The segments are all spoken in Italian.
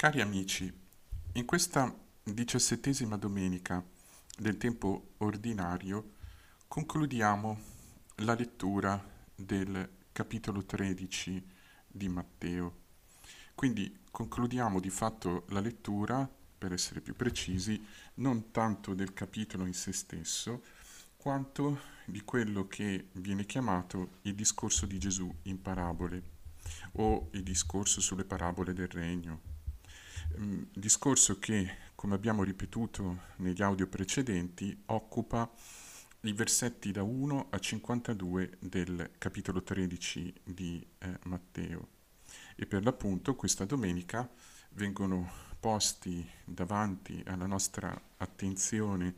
Cari amici, in questa diciassettesima domenica del tempo ordinario concludiamo la lettura del capitolo 13 di Matteo. Quindi concludiamo di fatto la lettura, per essere più precisi, non tanto del capitolo in se stesso, quanto di quello che viene chiamato il discorso di Gesù in parabole o il discorso sulle parabole del regno discorso che, come abbiamo ripetuto negli audio precedenti, occupa i versetti da 1 a 52 del capitolo 13 di eh, Matteo. E per l'appunto questa domenica vengono posti davanti alla nostra attenzione,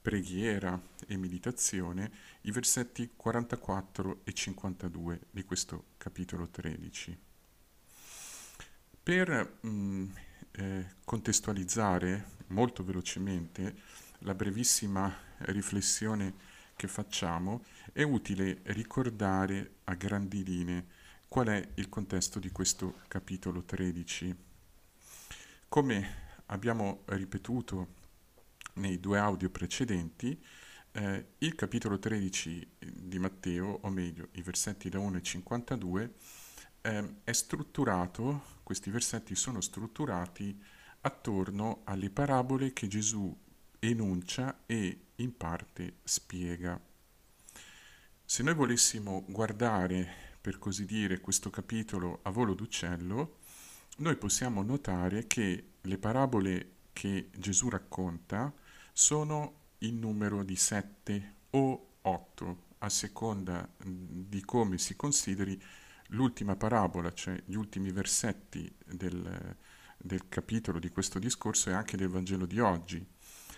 preghiera e meditazione i versetti 44 e 52 di questo capitolo 13. Per mh, mm, eh, contestualizzare molto velocemente la brevissima riflessione che facciamo, è utile ricordare a grandi linee qual è il contesto di questo capitolo 13. Come abbiamo ripetuto nei due audio precedenti, eh, il capitolo 13 di Matteo, o meglio i versetti da 1 a 52, eh, è strutturato questi versetti sono strutturati attorno alle parabole che Gesù enuncia e in parte spiega. Se noi volessimo guardare, per così dire, questo capitolo a volo d'uccello, noi possiamo notare che le parabole che Gesù racconta sono in numero di sette o otto, a seconda di come si consideri l'ultima parabola, cioè gli ultimi versetti del, del capitolo di questo discorso e anche del Vangelo di oggi,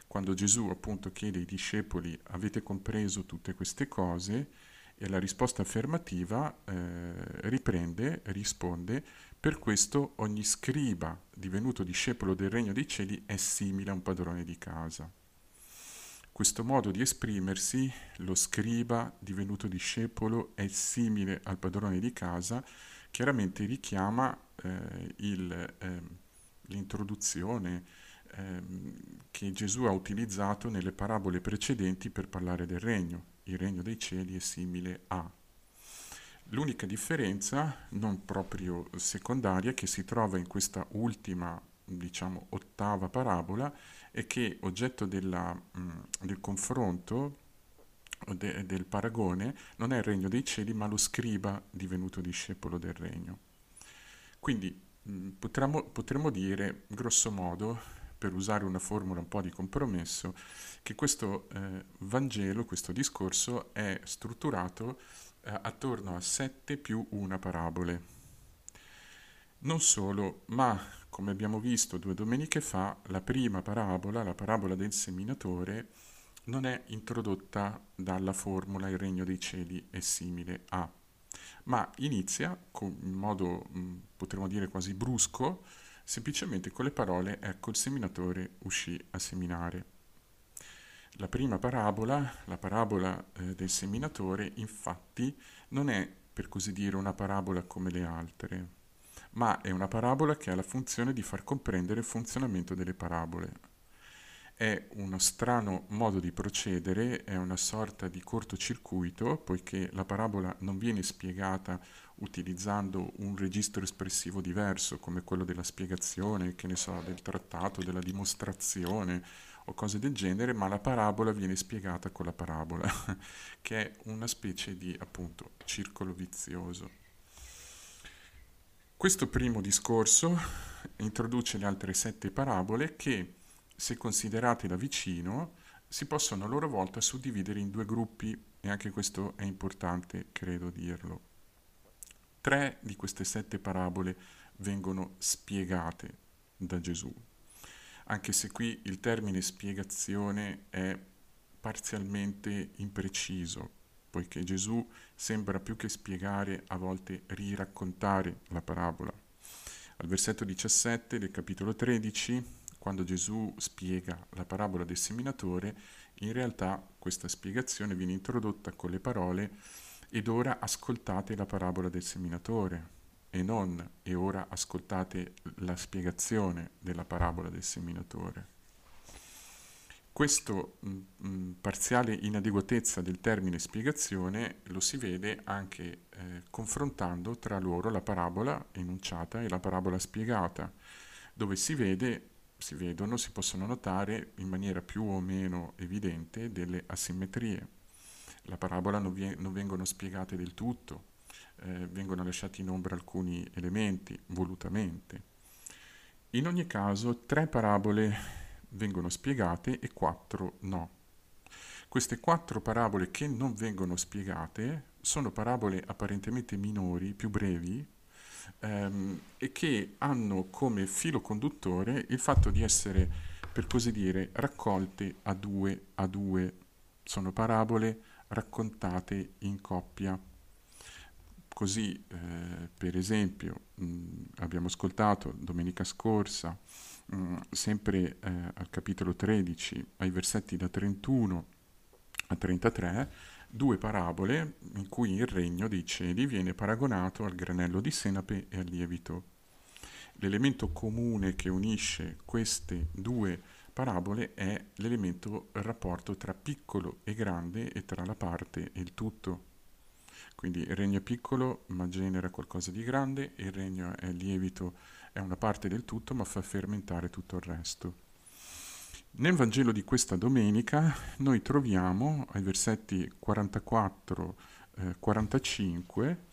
quando Gesù appunto chiede ai discepoli avete compreso tutte queste cose e la risposta affermativa eh, riprende, risponde, per questo ogni scriba divenuto discepolo del regno dei cieli è simile a un padrone di casa. Questo modo di esprimersi, lo scriba divenuto discepolo è simile al padrone di casa, chiaramente richiama eh, il, eh, l'introduzione eh, che Gesù ha utilizzato nelle parabole precedenti per parlare del regno. Il regno dei cieli è simile a. L'unica differenza, non proprio secondaria, che si trova in questa ultima, diciamo, ottava parabola, è che oggetto della, mh, mm, del confronto de, del paragone non è il regno dei cieli, ma lo scriba divenuto discepolo del regno. Quindi mm, potremmo dire, grosso modo, per usare una formula un po' di compromesso, che questo eh, Vangelo, questo discorso è strutturato eh, attorno a sette più una parabole. Non solo, ma come abbiamo visto due domeniche fa, la prima parabola, la parabola del seminatore, non è introdotta dalla formula il regno dei cieli è simile a, ma inizia in modo potremmo dire quasi brusco, semplicemente con le parole ecco il seminatore uscì a seminare. La prima parabola, la parabola eh, del seminatore, infatti non è per così dire una parabola come le altre ma è una parabola che ha la funzione di far comprendere il funzionamento delle parabole. È uno strano modo di procedere, è una sorta di cortocircuito, poiché la parabola non viene spiegata utilizzando un registro espressivo diverso, come quello della spiegazione, che ne so, del trattato, della dimostrazione o cose del genere, ma la parabola viene spiegata con la parabola, che è una specie di, appunto, circolo vizioso. Questo primo discorso introduce le altre sette parabole che, se considerate da vicino, si possono a loro volta suddividere in due gruppi e anche questo è importante, credo dirlo. Tre di queste sette parabole vengono spiegate da Gesù, anche se qui il termine spiegazione è parzialmente impreciso, poiché Gesù sembra più che spiegare, a volte riraccontare la parabola. Al versetto 17 del capitolo 13, quando Gesù spiega la parabola del seminatore, in realtà questa spiegazione viene introdotta con le parole ed ora ascoltate la parabola del seminatore. E non e ora ascoltate la spiegazione della parabola del seminatore. Questa parziale inadeguatezza del termine spiegazione lo si vede anche eh, confrontando tra loro la parabola enunciata e la parabola spiegata, dove si vede, si vedono, si possono notare in maniera più o meno evidente delle asimmetrie. La parabola non, vie- non vengono spiegate del tutto, eh, vengono lasciati in ombra alcuni elementi volutamente. In ogni caso, tre parabole vengono spiegate e quattro no. Queste quattro parabole che non vengono spiegate sono parabole apparentemente minori, più brevi, ehm, e che hanno come filo conduttore il fatto di essere, per così dire, raccolte a due a due. Sono parabole raccontate in coppia. Così, eh, per esempio, mh, abbiamo ascoltato domenica scorsa Mm, sempre eh, al capitolo 13, ai versetti da 31 a 33, due parabole in cui il regno dei cieli viene paragonato al granello di senape e al lievito. L'elemento comune che unisce queste due parabole è l'elemento il rapporto tra piccolo e grande e tra la parte e il tutto. Quindi il regno è piccolo ma genera qualcosa di grande, il regno è lievito è una parte del tutto ma fa fermentare tutto il resto. Nel Vangelo di questa domenica noi troviamo ai versetti 44, eh, 45,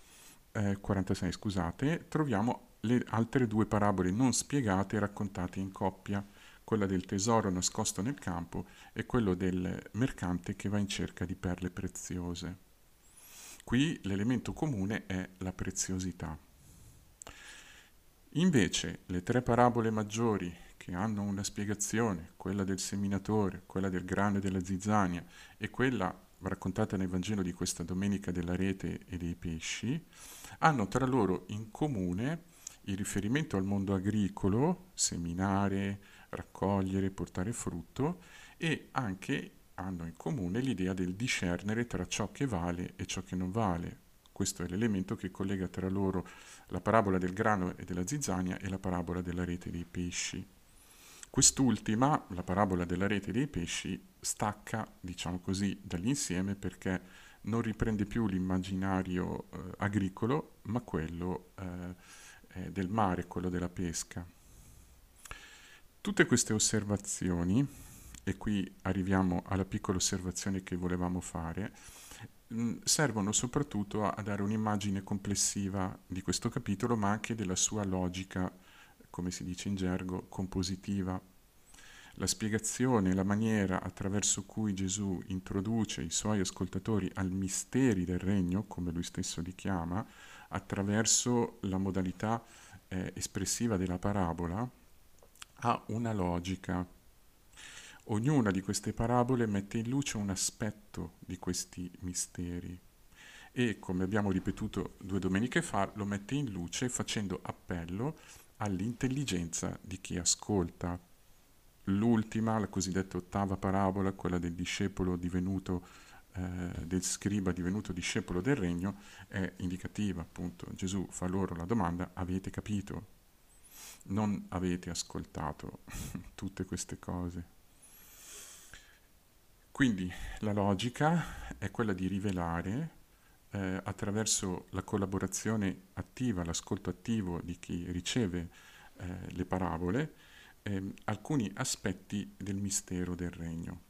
eh, 46 scusate, troviamo le altre due parabole non spiegate raccontate in coppia, quella del tesoro nascosto nel campo e quello del mercante che va in cerca di perle preziose. Qui l'elemento comune è la preziosità. Invece le tre parabole maggiori che hanno una spiegazione, quella del seminatore, quella del grano e della zizzania e quella raccontata nel Vangelo di questa domenica della rete e dei pesci, hanno tra loro in comune il riferimento al mondo agricolo, seminare, raccogliere, portare frutto, e anche hanno in comune l'idea del discernere tra ciò che vale e ciò che non vale, questo è l'elemento che collega tra loro la parabola del grano e della zizzania e la parabola della rete dei pesci. Quest'ultima, la parabola della rete dei pesci, stacca, diciamo così, dall'insieme perché non riprende più l'immaginario eh, agricolo, ma quello eh, del mare, quello della pesca. Tutte queste osservazioni, e qui arriviamo alla piccola osservazione che volevamo fare, servono soprattutto a, a dare un'immagine complessiva di questo capitolo, ma anche della sua logica, come si dice in gergo, compositiva. La spiegazione, la maniera attraverso cui Gesù introduce i suoi ascoltatori al misteri del regno, come lui stesso li chiama, attraverso la modalità eh, espressiva della parabola, ha una logica Ognuna di queste parabole mette in luce un aspetto di questi misteri e, come abbiamo ripetuto due domeniche fa, lo mette in luce facendo appello all'intelligenza di chi ascolta. L'ultima, la cosiddetta ottava parabola, quella del discepolo divenuto, eh, del scriba divenuto discepolo del regno, è indicativa, appunto. Gesù fa loro la domanda, avete capito? Non avete ascoltato tutte queste cose. Quindi la logica è quella di rivelare eh, attraverso la collaborazione attiva, l'ascolto attivo di chi riceve eh, le parabole, eh, alcuni aspetti del mistero del regno.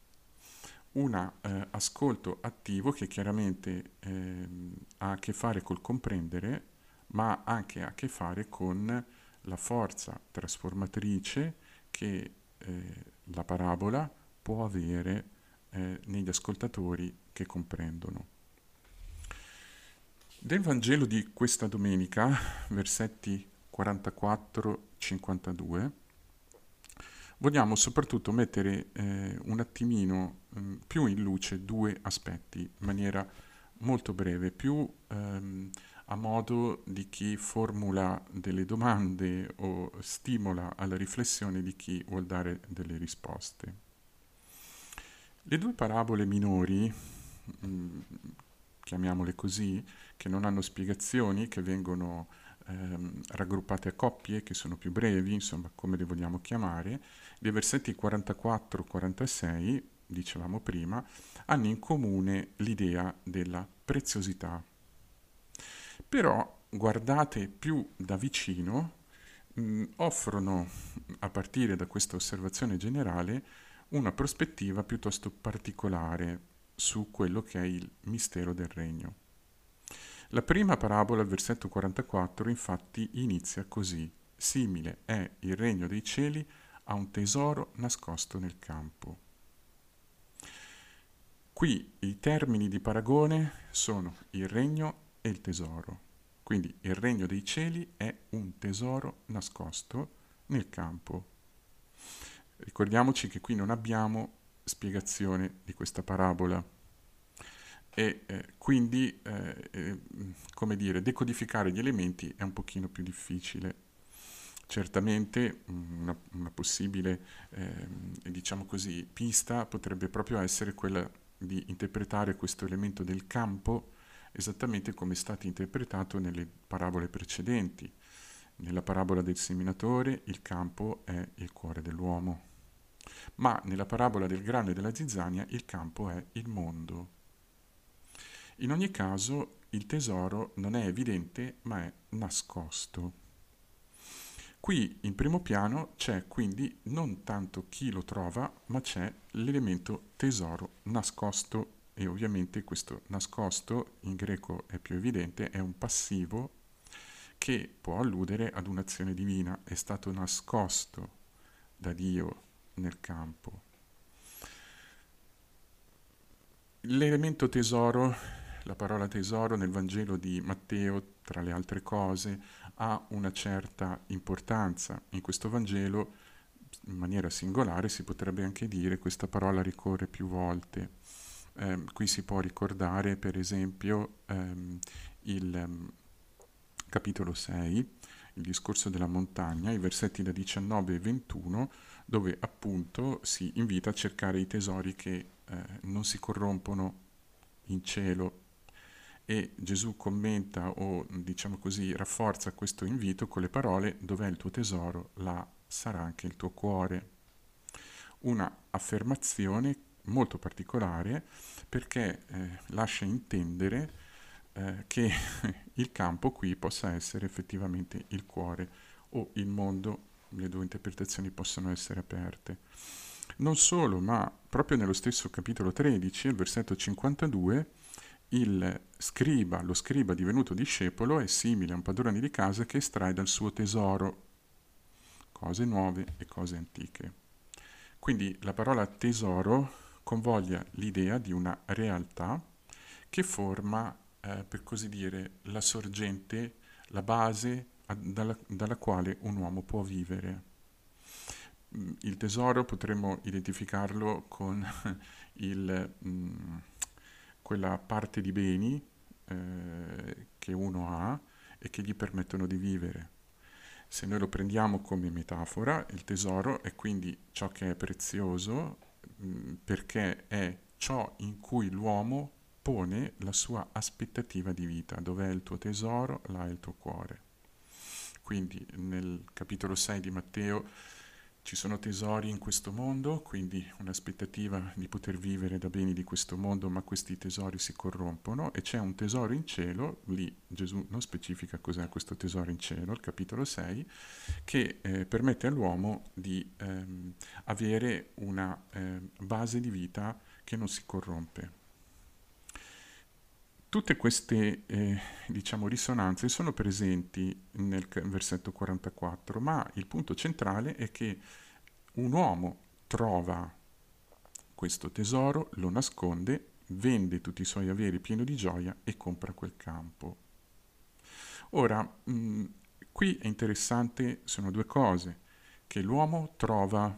Un eh, ascolto attivo che chiaramente ehm, ha a che fare col comprendere, ma anche a che fare con la forza trasformatrice che eh, la parabola può avere eh, negli ascoltatori che comprendono. Del Vangelo di questa domenica, versetti 44-52, vogliamo soprattutto mettere eh, un attimino eh, più in luce due aspetti in maniera molto breve, più ehm, a modo di chi formula delle domande o stimola alla riflessione di chi vuol dare delle risposte. Le due parabole minori, mm, chiamiamole così, che non hanno spiegazioni, che vengono ehm, raggruppate a coppie che sono più brevi, insomma come le vogliamo chiamare, dei versetti 44-46, dicevamo prima, hanno in comune l'idea della preziosità. Però guardate più da vicino, mh, offrono, a partire da questa osservazione generale, una prospettiva piuttosto particolare su quello che è il mistero del regno. La prima parabola, al versetto 44, infatti inizia così. Simile è il regno dei cieli a un tesoro nascosto nel campo. Qui i termini di paragone sono il regno e il tesoro. Quindi il regno dei cieli è un tesoro nascosto nel campo. Ricordiamoci che qui non abbiamo spiegazione di questa parabola e eh, quindi, eh, eh, come dire, decodificare gli elementi è un pochino più difficile. Certamente una, una possibile, ehm, diciamo così, pista potrebbe proprio essere quella di interpretare questo elemento del campo esattamente come è stato interpretato nelle parabole precedenti. Nella parabola del seminatore il campo è il cuore dell'uomo, ma nella parabola del grano e della zizzania il campo è il mondo. In ogni caso il tesoro non è evidente ma è nascosto. Qui in primo piano c'è quindi non tanto chi lo trova, ma c'è l'elemento tesoro nascosto e ovviamente questo nascosto in greco è più evidente, è un passivo che può alludere ad un'azione divina, è stato nascosto da Dio nel campo. L'elemento tesoro la parola tesoro nel Vangelo di Matteo, tra le altre cose, ha una certa importanza. In questo Vangelo, in maniera singolare, si potrebbe anche dire questa parola ricorre più volte. Eh, qui si può ricordare, per esempio, ehm, il ehm, capitolo 6, il discorso della montagna, i versetti da 19 e 21, dove appunto si invita a cercare i tesori che eh, non si corrompono in cielo e Gesù commenta o diciamo così rafforza questo invito con le parole dov'è il tuo tesoro, là sarà anche il tuo cuore. Una affermazione molto particolare perché eh, lascia intendere eh, che il campo qui possa essere effettivamente il cuore o il mondo, le due interpretazioni possono essere aperte. Non solo, ma proprio nello stesso capitolo 13, il versetto 52, il scriba, lo scriba divenuto discepolo è simile a un padrone di casa che estrae dal suo tesoro cose nuove e cose antiche. Quindi la parola tesoro convoglia l'idea di una realtà che forma, eh, per così dire, la sorgente, la base dalla, dalla quale un uomo può vivere. Mm, il tesoro potremmo identificarlo con il... Mm, quella parte di beni eh, che uno ha e che gli permettono di vivere. Se noi lo prendiamo come metafora, il tesoro è quindi ciò che è prezioso mh, mm, perché è ciò in cui l'uomo pone la sua aspettativa di vita. Dov'è il tuo tesoro? Là è il tuo cuore. Quindi nel capitolo 6 di Matteo ci sono tesori in questo mondo, quindi un'aspettativa di poter vivere da beni di questo mondo, ma questi tesori si corrompono e c'è un tesoro in cielo, lì Gesù non specifica cos'è questo tesoro in cielo, il capitolo 6, che eh, permette all'uomo di ehm, avere una eh, base di vita che non si corrompe. Tutte queste eh, diciamo, risonanze sono presenti nel versetto 44, ma il punto centrale è che un uomo trova questo tesoro, lo nasconde, vende tutti i suoi averi pieno di gioia e compra quel campo. Ora, mh, mm, qui è interessante, sono due cose, che l'uomo trova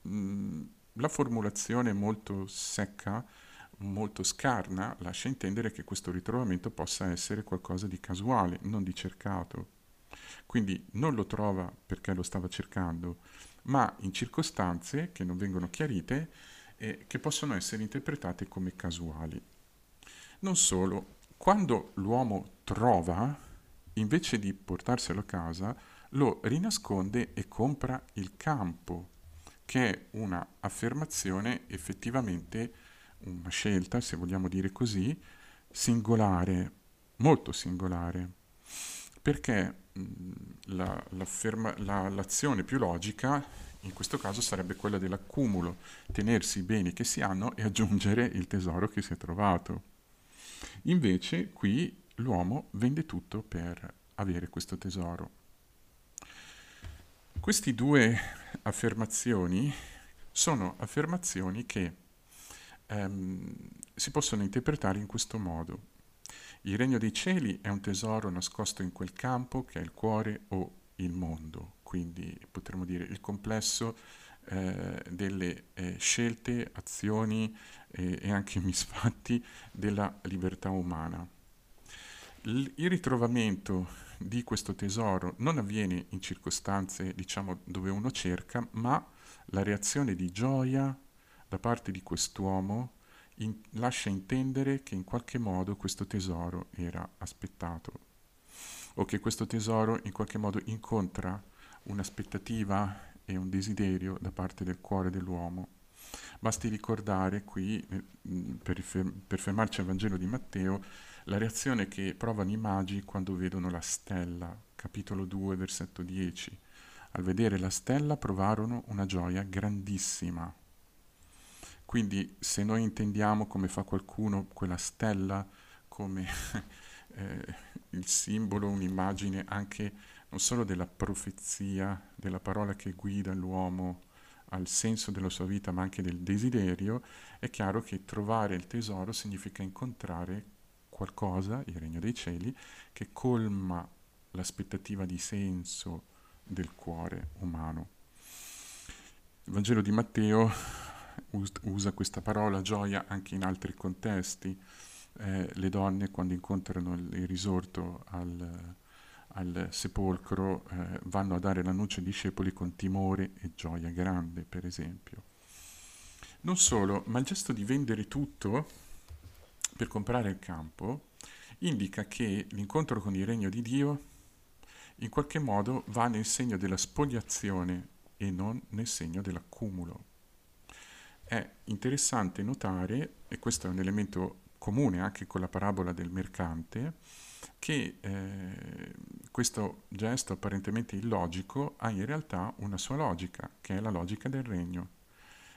mh, mm, la formulazione molto secca molto scarna lascia intendere che questo ritrovamento possa essere qualcosa di casuale, non di cercato. Quindi non lo trova perché lo stava cercando, ma in circostanze che non vengono chiarite e che possono essere interpretate come casuali. Non solo, quando l'uomo trova, invece di portarselo a casa, lo rinasconde e compra il campo, che è una affermazione effettivamente, una scelta, se vogliamo dire così, singolare, molto singolare, perché la, la, l'azione più logica in questo caso sarebbe quella dell'accumulo, tenersi i beni che si hanno e aggiungere il tesoro che si è trovato. Invece qui l'uomo vende tutto per avere questo tesoro. Queste due affermazioni sono affermazioni che ehm, si possono interpretare in questo modo. Il regno dei cieli è un tesoro nascosto in quel campo che è il cuore o il mondo, quindi potremmo dire il complesso eh, delle eh, scelte, azioni eh, e anche misfatti della libertà umana. L- il ritrovamento di questo tesoro non avviene in circostanze, diciamo, dove uno cerca, ma la reazione di gioia da parte di quest'uomo in, lascia intendere che in qualche modo questo tesoro era aspettato o che questo tesoro in qualche modo incontra un'aspettativa e un desiderio da parte del cuore dell'uomo. Basti ricordare qui, eh, per, per fermarci al Vangelo di Matteo, la reazione che provano i magi quando vedono la stella, capitolo 2, versetto 10. Al vedere la stella provarono una gioia grandissima. Quindi se noi intendiamo come fa qualcuno quella stella come eh, il simbolo, un'immagine anche non solo della profezia, della parola che guida l'uomo al senso della sua vita, ma anche del desiderio, è chiaro che trovare il tesoro significa incontrare qualcosa, il regno dei cieli, che colma l'aspettativa di senso del cuore umano. Il Vangelo di Matteo usa questa parola gioia anche in altri contesti. Eh, le donne quando incontrano il risorto al, al sepolcro eh, vanno a dare l'annuncio ai discepoli con timore e gioia grande, per esempio. Non solo, ma il gesto di vendere tutto per comprare il campo indica che l'incontro con il regno di Dio in qualche modo va nel segno della spoliazione e non nel segno dell'accumulo. È interessante notare, e questo è un elemento comune anche con la parabola del mercante, che eh, questo gesto apparentemente illogico ha in realtà una sua logica, che è la logica del regno.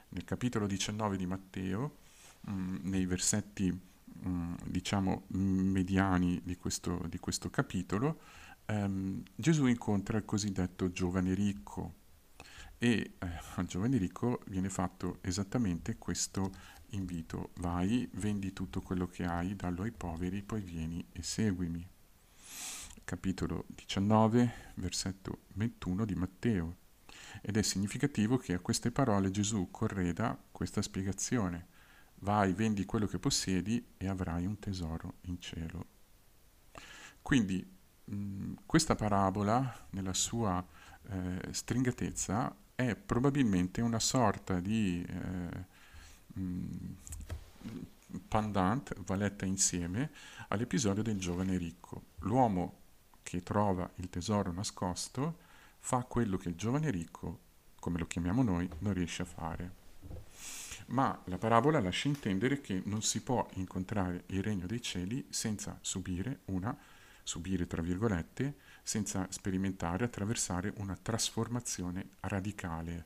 Nel capitolo 19 di Matteo, mh, mm, nei versetti mh, mm, diciamo mediani di questo, di questo capitolo, ehm, Gesù incontra il cosiddetto giovane ricco, e eh, al giovane ricco viene fatto esattamente questo invito, vai, vendi tutto quello che hai, dallo ai poveri, poi vieni e seguimi. Capitolo 19, versetto 21 di Matteo. Ed è significativo che a queste parole Gesù correda questa spiegazione. Vai, vendi quello che possiedi e avrai un tesoro in cielo. Quindi mh, questa parabola, nella sua eh, stringatezza, è probabilmente una sorta di eh, mh, pendant, valetta insieme, all'episodio del giovane ricco. L'uomo che trova il tesoro nascosto fa quello che il giovane ricco, come lo chiamiamo noi, non riesce a fare. Ma la parabola lascia intendere che non si può incontrare il regno dei cieli senza subire una, subire tra virgolette, senza sperimentare, attraversare una trasformazione radicale.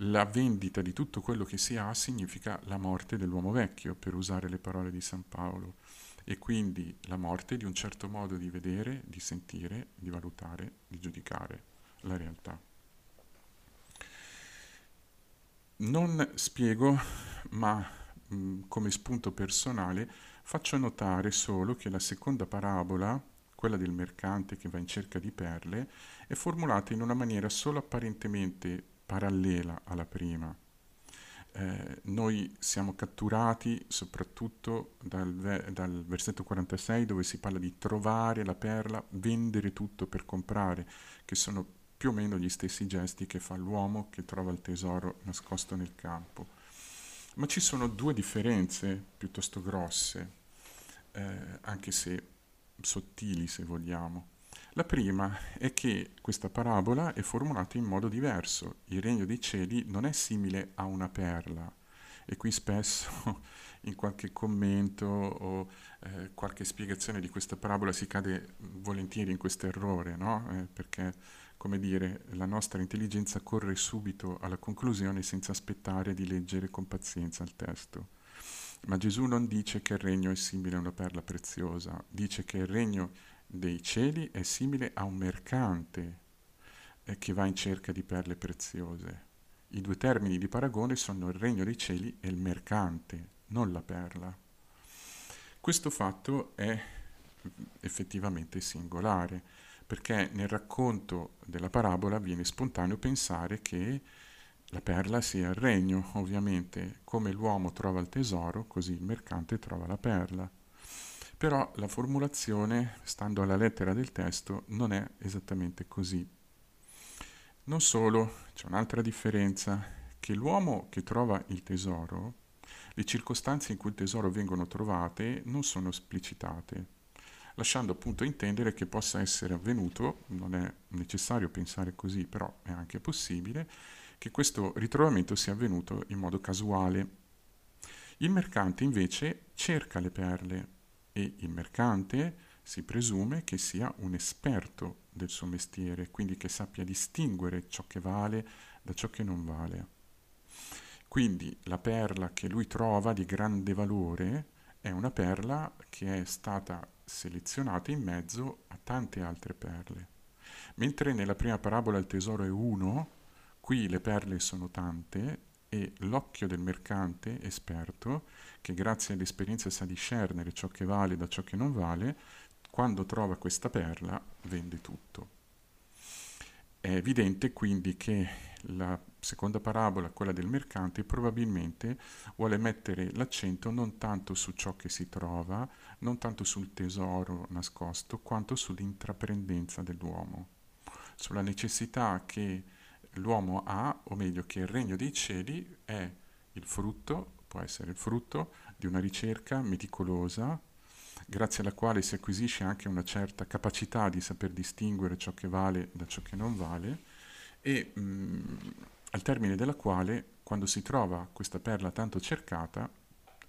La vendita di tutto quello che si ha significa la morte dell'uomo vecchio, per usare le parole di San Paolo, e quindi la morte di un certo modo di vedere, di sentire, di valutare, di giudicare la realtà. Non spiego, ma mh, come spunto personale faccio notare solo che la seconda parabola quella del mercante che va in cerca di perle, è formulata in una maniera solo apparentemente parallela alla prima. Eh, noi siamo catturati soprattutto dal, dal, versetto 46 dove si parla di trovare la perla, vendere tutto per comprare, che sono più o meno gli stessi gesti che fa l'uomo che trova il tesoro nascosto nel campo. Ma ci sono due differenze piuttosto grosse, eh, anche se sottili se vogliamo. La prima è che questa parabola è formulata in modo diverso. Il regno dei cieli non è simile a una perla. E qui spesso in qualche commento o eh, qualche spiegazione di questa parabola si cade volentieri in questo errore, no? eh, perché, come dire, la nostra intelligenza corre subito alla conclusione senza aspettare di leggere con pazienza il testo. Ma Gesù non dice che il regno è simile a una perla preziosa, dice che il regno dei cieli è simile a un mercante eh, che va in cerca di perle preziose. I due termini di paragone sono il regno dei cieli e il mercante, non la perla. Questo fatto è effettivamente singolare, perché nel racconto della parabola viene spontaneo pensare che la perla sia il regno, ovviamente, come l'uomo trova il tesoro, così il mercante trova la perla. Però la formulazione, stando alla lettera del testo, non è esattamente così. Non solo, c'è un'altra differenza, che l'uomo che trova il tesoro, le circostanze in cui il tesoro vengono trovate non sono esplicitate, lasciando appunto intendere che possa essere avvenuto, non è necessario pensare così, però è anche possibile, che questo ritrovamento sia avvenuto in modo casuale. Il mercante invece cerca le perle e il mercante si presume che sia un esperto del suo mestiere, quindi che sappia distinguere ciò che vale da ciò che non vale. Quindi la perla che lui trova di grande valore è una perla che è stata selezionata in mezzo a tante altre perle. Mentre nella prima parabola il tesoro è uno, Qui le perle sono tante e l'occhio del mercante esperto, che grazie all'esperienza sa discernere ciò che vale da ciò che non vale, quando trova questa perla vende tutto. È evidente quindi che la seconda parabola, quella del mercante, probabilmente vuole mettere l'accento non tanto su ciò che si trova, non tanto sul tesoro nascosto, quanto sull'intraprendenza dell'uomo, sulla necessità che l'uomo ha, o meglio che il regno dei cieli è il frutto, può essere il frutto di una ricerca meticolosa, grazie alla quale si acquisisce anche una certa capacità di saper distinguere ciò che vale da ciò che non vale e mh, mm, al termine della quale, quando si trova questa perla tanto cercata,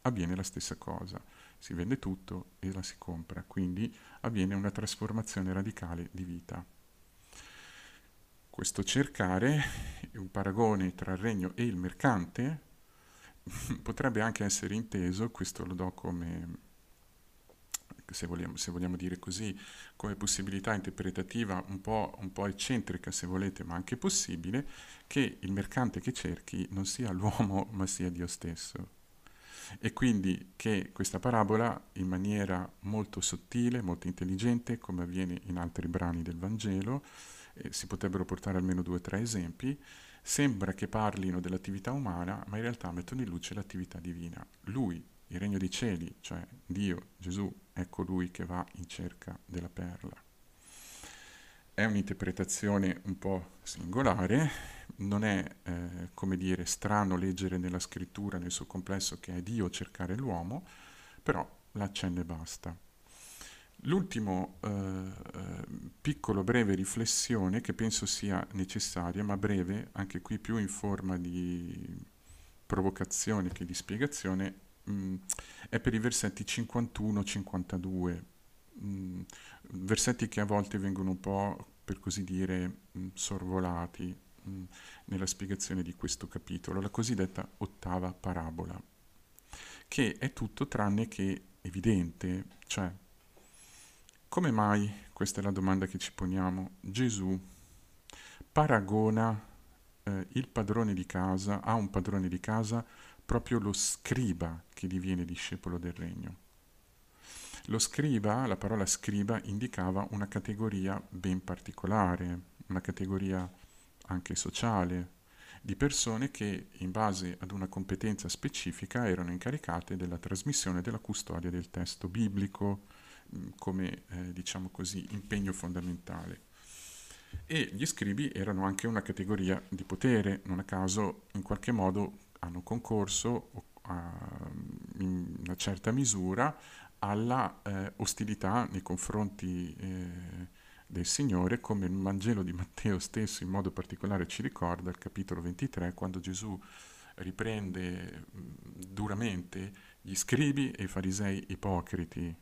avviene la stessa cosa. Si vende tutto e la si compra, quindi avviene una trasformazione radicale di vita. Questo cercare, un paragone tra il regno e il mercante, potrebbe anche essere inteso, questo lo do come, se vogliamo, se vogliamo dire così, come possibilità interpretativa un po', un po' eccentrica se volete, ma anche possibile, che il mercante che cerchi non sia l'uomo ma sia Dio stesso. E quindi che questa parabola, in maniera molto sottile, molto intelligente, come avviene in altri brani del Vangelo, eh, si potrebbero portare almeno due o tre esempi, sembra che parlino dell'attività umana, ma in realtà mettono in luce l'attività divina. Lui, il regno dei cieli, cioè Dio, Gesù, è colui che va in cerca della perla. È un'interpretazione un po' singolare, non è, eh, come dire, strano leggere nella scrittura nel suo complesso che è Dio cercare l'uomo, però l'accenno e basta. L'ultimo eh, eh, piccolo breve riflessione che penso sia necessaria, ma breve, anche qui più in forma di provocazione che di spiegazione, mh, mm, è per i versetti 51-52, mm, versetti che a volte vengono un po', per così dire, mm, sorvolati nella spiegazione di questo capitolo, la cosiddetta ottava parabola, che è tutto tranne che evidente, cioè come mai, questa è la domanda che ci poniamo, Gesù paragona eh, il padrone di casa, a un padrone di casa, proprio lo scriba che diviene discepolo del regno? Lo scriba, la parola scriba, indicava una categoria ben particolare, una categoria anche sociale, di persone che in base ad una competenza specifica erano incaricate della trasmissione e della custodia del testo biblico, come eh, diciamo così, impegno fondamentale. E gli scribi erano anche una categoria di potere, non a caso in qualche modo hanno concorso a, in una certa misura alla eh, ostilità nei confronti eh, del Signore, come il Vangelo di Matteo stesso in modo particolare ci ricorda, il capitolo 23, quando Gesù riprende duramente gli scribi e i farisei ipocriti,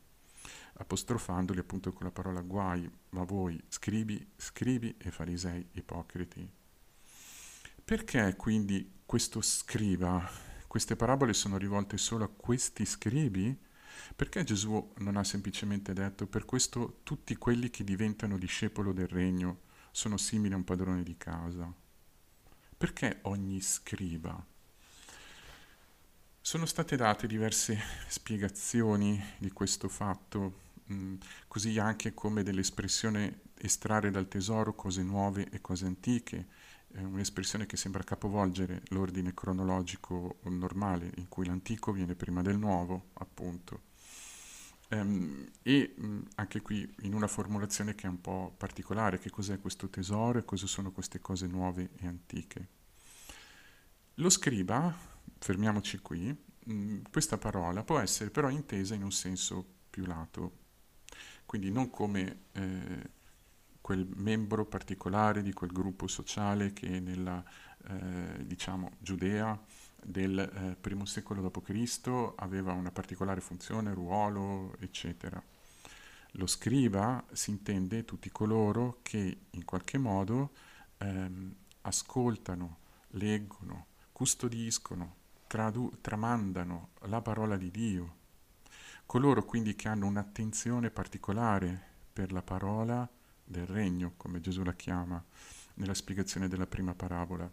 apostrofandoli appunto con la parola guai, ma voi scribi, scribi e farisei ipocriti. Perché quindi questo scriba, queste parabole sono rivolte solo a questi scribi? Perché Gesù non ha semplicemente detto per questo tutti quelli che diventano discepolo del regno sono simili a un padrone di casa? Perché ogni scriba? Sono state date diverse spiegazioni di questo fatto, mh, mm, così anche come dell'espressione estrarre dal tesoro cose nuove e cose antiche, è un'espressione che sembra capovolgere l'ordine cronologico normale, in cui l'antico viene prima del nuovo, appunto. Um, e mm, anche qui in una formulazione che è un po' particolare, che cos'è questo tesoro e cosa sono queste cose nuove e antiche. Lo scriba fermiamoci qui, mm, questa parola può essere però intesa in un senso più lato, quindi non come eh, quel membro particolare di quel gruppo sociale che nella eh, diciamo Giudea del eh, primo secolo d.C. aveva una particolare funzione, ruolo, eccetera. Lo scriba si intende tutti coloro che in qualche modo ehm, ascoltano, leggono, custodiscono, tradu- tramandano la parola di Dio, coloro quindi che hanno un'attenzione particolare per la parola del regno, come Gesù la chiama nella spiegazione della prima parabola.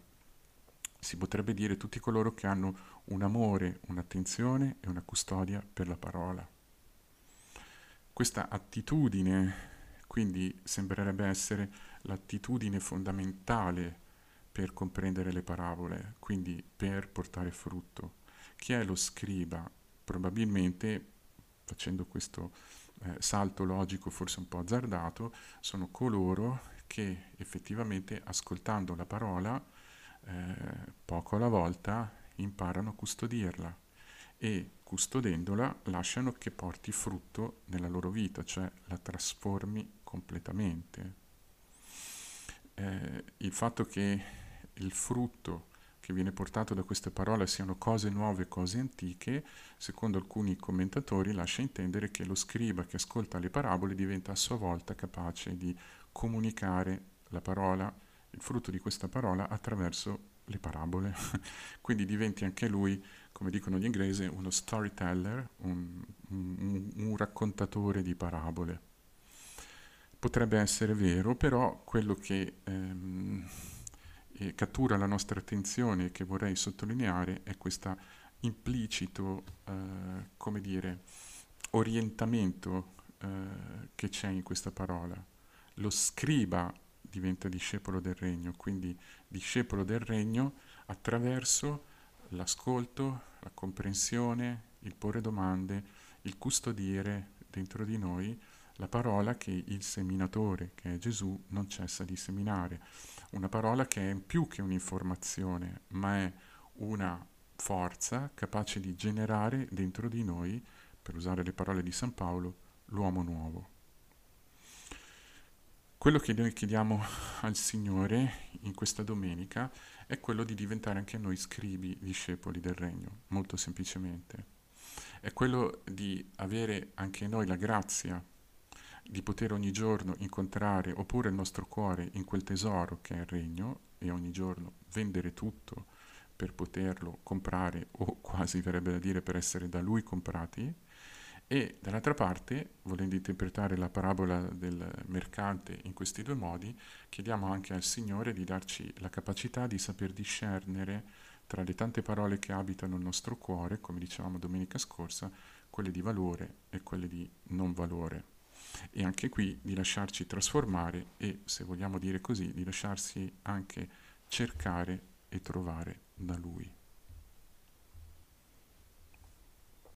Si potrebbe dire tutti coloro che hanno un amore, un'attenzione e una custodia per la parola. Questa attitudine quindi sembrerebbe essere l'attitudine fondamentale per comprendere le parabole, quindi per portare frutto. Chi è lo scriba? Probabilmente, facendo questo eh, salto logico forse un po' azzardato, sono coloro che effettivamente ascoltando la parola, eh, poco alla volta, imparano a custodirla e custodendola lasciano che porti frutto nella loro vita, cioè la trasformi completamente. Eh, il fatto che il frutto che viene portato da queste parole siano cose nuove, cose antiche, secondo alcuni commentatori lascia intendere che lo scriba che ascolta le parabole diventa a sua volta capace di comunicare la parola, il frutto di questa parola attraverso le parabole. Quindi diventi anche lui, come dicono gli inglesi, uno storyteller, un, un, un raccontatore di parabole. Potrebbe essere vero, però quello che... Ehm, eh, cattura la nostra attenzione e che vorrei sottolineare è questo implicito, eh, come dire, orientamento eh, che c'è in questa parola. Lo scriba diventa discepolo del regno, quindi discepolo del regno attraverso l'ascolto, la comprensione, il porre domande, il custodire dentro di noi la parola che il seminatore, che è Gesù, non cessa di seminare una parola che è più che un'informazione, ma è una forza capace di generare dentro di noi, per usare le parole di San Paolo, l'uomo nuovo. Quello che noi chiediamo al Signore in questa domenica è quello di diventare anche noi scribi, discepoli del Regno, molto semplicemente. È quello di avere anche noi la grazia di poter ogni giorno incontrare oppure il nostro cuore in quel tesoro che è il regno e ogni giorno vendere tutto per poterlo comprare o quasi verrebbe da dire per essere da lui comprati. E dall'altra parte, volendo interpretare la parabola del mercante in questi due modi, chiediamo anche al Signore di darci la capacità di saper discernere tra le tante parole che abitano il nostro cuore, come dicevamo domenica scorsa, quelle di valore e quelle di non valore e anche qui di lasciarci trasformare e, se vogliamo dire così, di lasciarsi anche cercare e trovare da Lui.